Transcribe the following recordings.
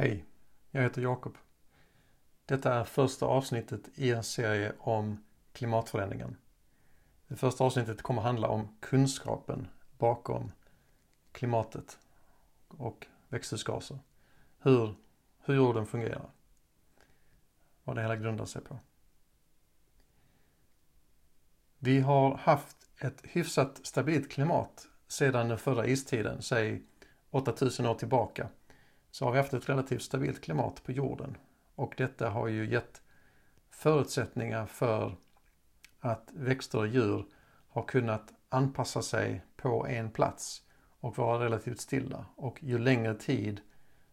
Hej, jag heter Jakob. Detta är första avsnittet i en serie om klimatförändringen. Det första avsnittet kommer handla om kunskapen bakom klimatet och växthusgaser. Hur, hur jorden fungerar. Vad det hela grundar sig på. Vi har haft ett hyfsat stabilt klimat sedan den förra istiden, säg 8000 år tillbaka så har vi haft ett relativt stabilt klimat på jorden. Och detta har ju gett förutsättningar för att växter och djur har kunnat anpassa sig på en plats och vara relativt stilla. Och ju längre tid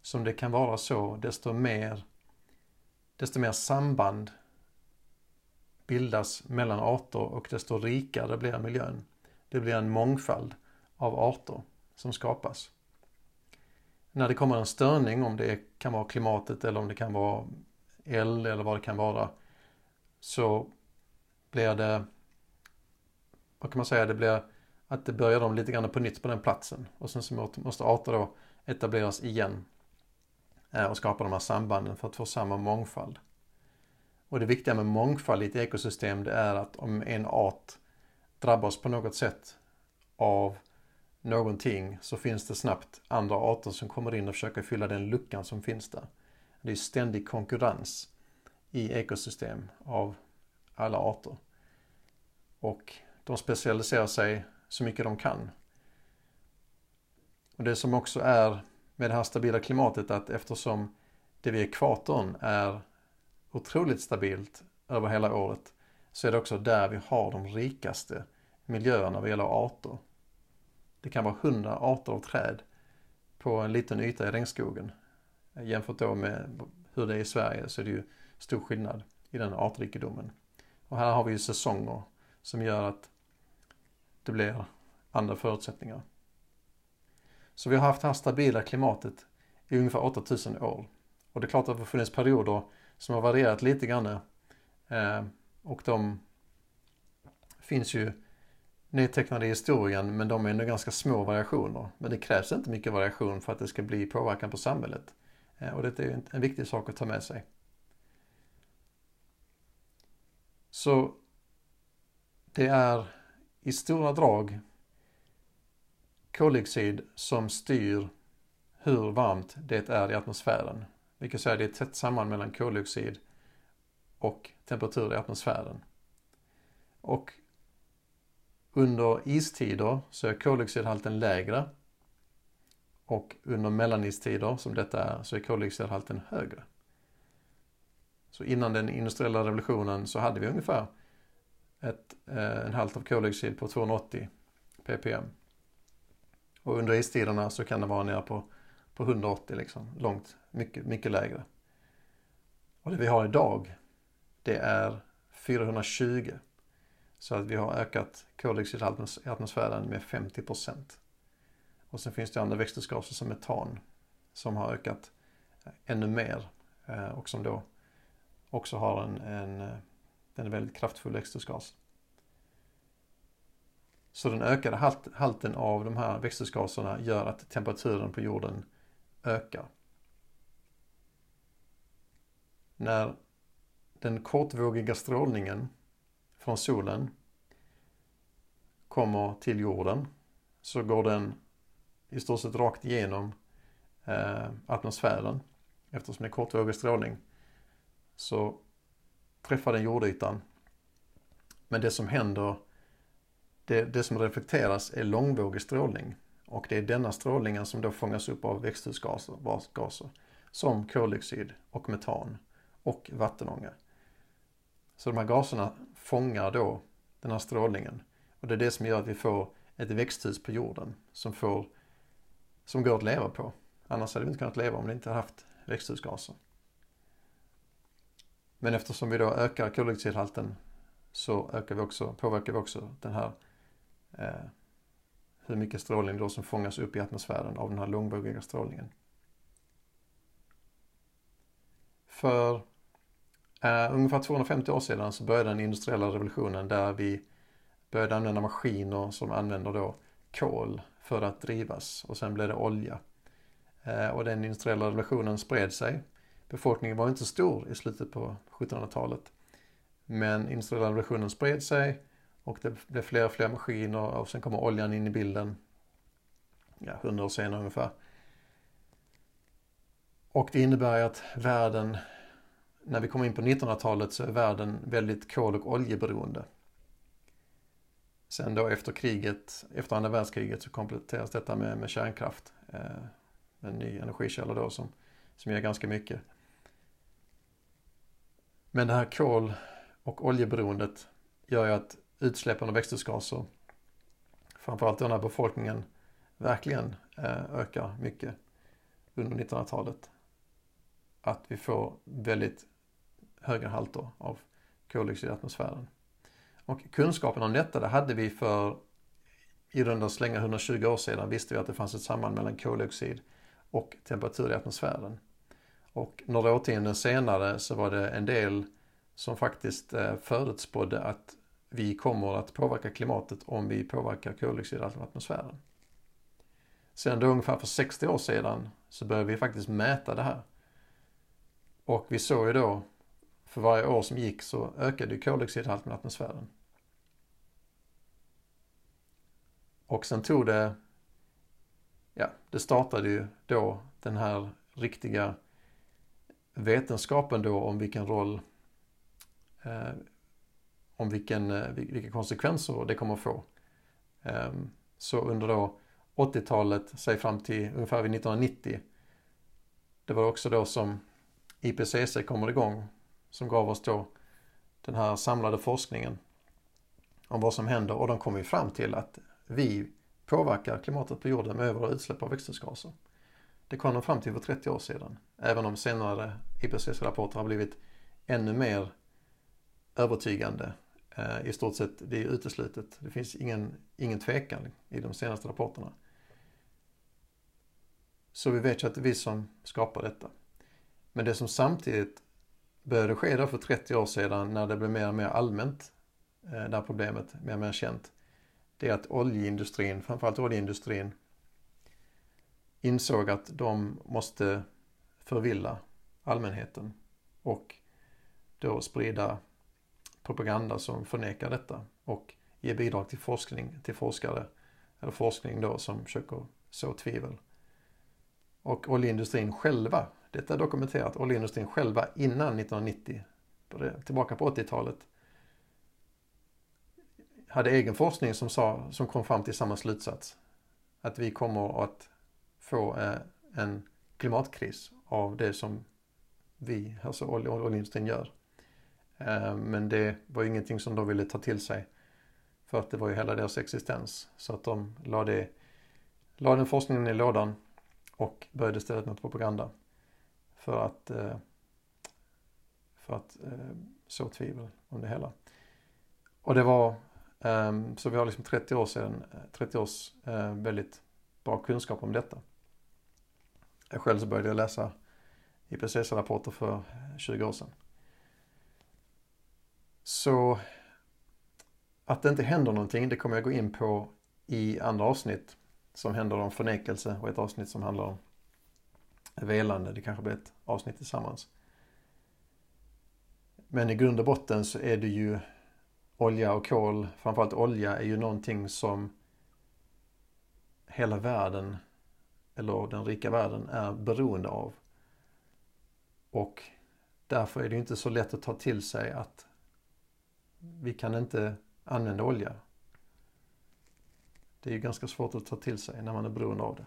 som det kan vara så, desto mer, desto mer samband bildas mellan arter och desto rikare blir miljön. Det blir en mångfald av arter som skapas när det kommer en störning, om det kan vara klimatet eller om det kan vara eld eller vad det kan vara, så blir det, vad kan man säga, det blir att det börjar om lite grann på nytt på den platsen. Och sen så måste arter då etableras igen eh, och skapa de här sambanden för att få samma mångfald. Och det viktiga med mångfald i ett ekosystem det är att om en art drabbas på något sätt av någonting så finns det snabbt andra arter som kommer in och försöker fylla den luckan som finns där. Det är ständig konkurrens i ekosystem av alla arter. Och de specialiserar sig så mycket de kan. Och Det som också är med det här stabila klimatet att eftersom det vid ekvatorn är otroligt stabilt över hela året så är det också där vi har de rikaste miljöerna vad gäller arter. Det kan vara hundra arter av träd på en liten yta i regnskogen. Jämfört då med hur det är i Sverige så är det ju stor skillnad i den artrikedomen. Och här har vi ju säsonger som gör att det blir andra förutsättningar. Så vi har haft det här stabila klimatet i ungefär 8000 år. Och det är klart att det har funnits perioder som har varierat lite grann. Eh, och de finns ju nedtecknade i historien men de är ändå ganska små variationer. Men det krävs inte mycket variation för att det ska bli påverkan på samhället. Eh, och det är en viktig sak att ta med sig. Så det är i stora drag koldioxid som styr hur varmt det är i atmosfären. Vi kan säga att det är ett tätt samband mellan koldioxid och temperatur i atmosfären. Och under istider så är koldioxidhalten lägre och under mellanistider, som detta är, så är koldioxidhalten högre. Så innan den industriella revolutionen så hade vi ungefär ett, eh, en halt av koldioxid på 280 ppm. Och under istiderna så kan det vara nere på, på 180 liksom, långt, mycket, mycket lägre. Och det vi har idag, det är 420 så att vi har ökat koldioxidhalten i atmosfären med 50 procent. Och sen finns det andra växthusgaser som metan som har ökat eh, ännu mer eh, och som då också har en, en, eh, en väldigt kraftfull växthusgas. Så den ökade halt, halten av de här växthusgaserna gör att temperaturen på jorden ökar. När den kortvågiga strålningen från solen kommer till jorden så går den i stort sett rakt igenom eh, atmosfären. Eftersom det är kortvågig strålning så träffar den jordytan. Men det som händer, det, det som reflekteras är långvågig strålning. Och det är denna strålningen som då fångas upp av växthusgaser, gaser, som koldioxid och metan och vattenånga. Så de här gaserna fångar då den här strålningen. Och det är det som gör att vi får ett växthus på jorden som, får, som går att leva på. Annars hade vi inte kunnat leva om vi inte haft växthusgaser. Men eftersom vi då ökar koldioxidhalten så ökar vi också, påverkar vi också den här eh, hur mycket strålning då som fångas upp i atmosfären av den här långvågiga strålningen. För Uh, ungefär 250 år sedan så började den industriella revolutionen där vi började använda maskiner som använder då kol för att drivas och sen blev det olja. Uh, och den industriella revolutionen spred sig. Befolkningen var inte stor i slutet på 1700-talet. Men industriella revolutionen spred sig och det blev fler och fler maskiner och sen kommer oljan in i bilden. Ja, hundra år senare ungefär. Och det innebär att världen, när vi kommer in på 1900-talet så är världen väldigt kol och oljeberoende. Sen då efter kriget, efter andra världskriget så kompletteras detta med, med kärnkraft. Eh, en ny energikälla då som, som ger ganska mycket. Men det här kol och oljeberoendet gör ju att utsläppen av växthusgaser, framförallt då när befolkningen verkligen eh, ökar mycket under 1900-talet, att vi får väldigt höga halter av koldioxid i atmosfären. Och kunskapen om detta, det hade vi för i runda slängar 120 år sedan visste vi att det fanns ett samband mellan koldioxid och temperatur i atmosfären. Och några årtionden senare så var det en del som faktiskt eh, förutspådde att vi kommer att påverka klimatet om vi påverkar koldioxid i atmosfären. Sen då ungefär för 60 år sedan så började vi faktiskt mäta det här. Och vi såg ju då, för varje år som gick så ökade koldioxidhalten i atmosfären. Och sen tog det, ja, det startade ju då den här riktiga vetenskapen då om vilken roll, eh, om vilken, eh, vilka konsekvenser det kommer att få. Eh, så under då 80-talet, säg fram till ungefär vid 1990, det var också då som IPCC kommer igång, som gav oss då den här samlade forskningen om vad som händer och de kom ju fram till att vi påverkar klimatet på jorden med våra utsläpp av växthusgaser. Det kom de fram till för 30 år sedan. Även om senare IPCC-rapporter har blivit ännu mer övertygande. Eh, I stort sett, det är uteslutet. Det finns ingen, ingen tvekan i de senaste rapporterna. Så vi vet ju att det är vi som skapar detta. Men det som samtidigt började ske då för 30 år sedan när det blev mer och mer allmänt, eh, det här problemet, mer och mer känt, det är att oljeindustrin, framförallt oljeindustrin, insåg att de måste förvilla allmänheten och då sprida propaganda som förnekar detta och ge bidrag till forskning, till forskare eller forskning då som försöker så tvivel. Och oljeindustrin själva, detta är dokumenterat, oljeindustrin själva innan 1990, tillbaka på 80-talet, hade egen forskning som, sa, som kom fram till samma slutsats. Att vi kommer att få eh, en klimatkris av det som vi, alltså oljeindustrin gör. Eh, men det var ju ingenting som de ville ta till sig. För att det var ju hela deras existens. Så att de la, det, la den forskningen i lådan och började istället med propaganda. För att, eh, för att eh, så tvivel om det hela. Och det var ehm, så vi har liksom 30 år sedan, eh, 30 års väldigt bra kunskap om detta. Jag själv så började jag läsa IPCC-rapporter för 20 år sedan. Så att det inte händer någonting, det kommer jag gå in på i andra avsnitt som handlar om förnekelse och ett avsnitt som handlar om velande. Det kanske blir ett avsnitt tillsammans. Men i grund och botten så är det ju olja och kol, framförallt olja, är ju någonting som hela världen, eller den rika världen, är beroende av. Och därför är det inte så lätt att ta till sig att vi kan inte använda olja. Det är ju ganska svårt att ta till sig när man är beroende av det.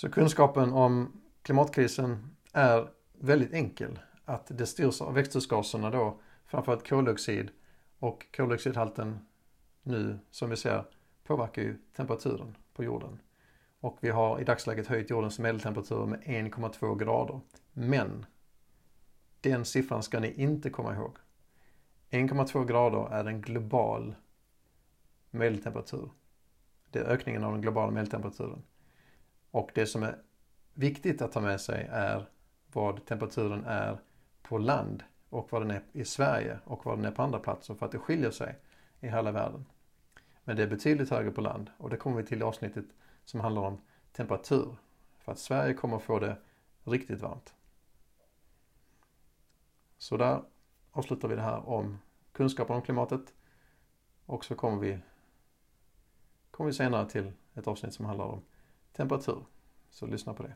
Så kunskapen om klimatkrisen är väldigt enkel att det styrs av växthusgaserna då, framförallt koldioxid och koldioxidhalten nu som vi ser påverkar ju temperaturen på jorden. Och vi har i dagsläget höjt jordens medeltemperatur med 1,2 grader. Men den siffran ska ni inte komma ihåg. 1,2 grader är en global medeltemperatur. Det är ökningen av den globala medeltemperaturen. Och det som är viktigt att ta med sig är vad temperaturen är på land och vad den är i Sverige och vad den är på andra platser för att det skiljer sig i hela världen. Men det är betydligt högre på land och det kommer vi till i avsnittet som handlar om temperatur. För att Sverige kommer få det riktigt varmt. Så där avslutar vi det här om kunskapen om klimatet. Och så kommer vi, kommer vi senare till ett avsnitt som handlar om temperatur. Så lyssna på det.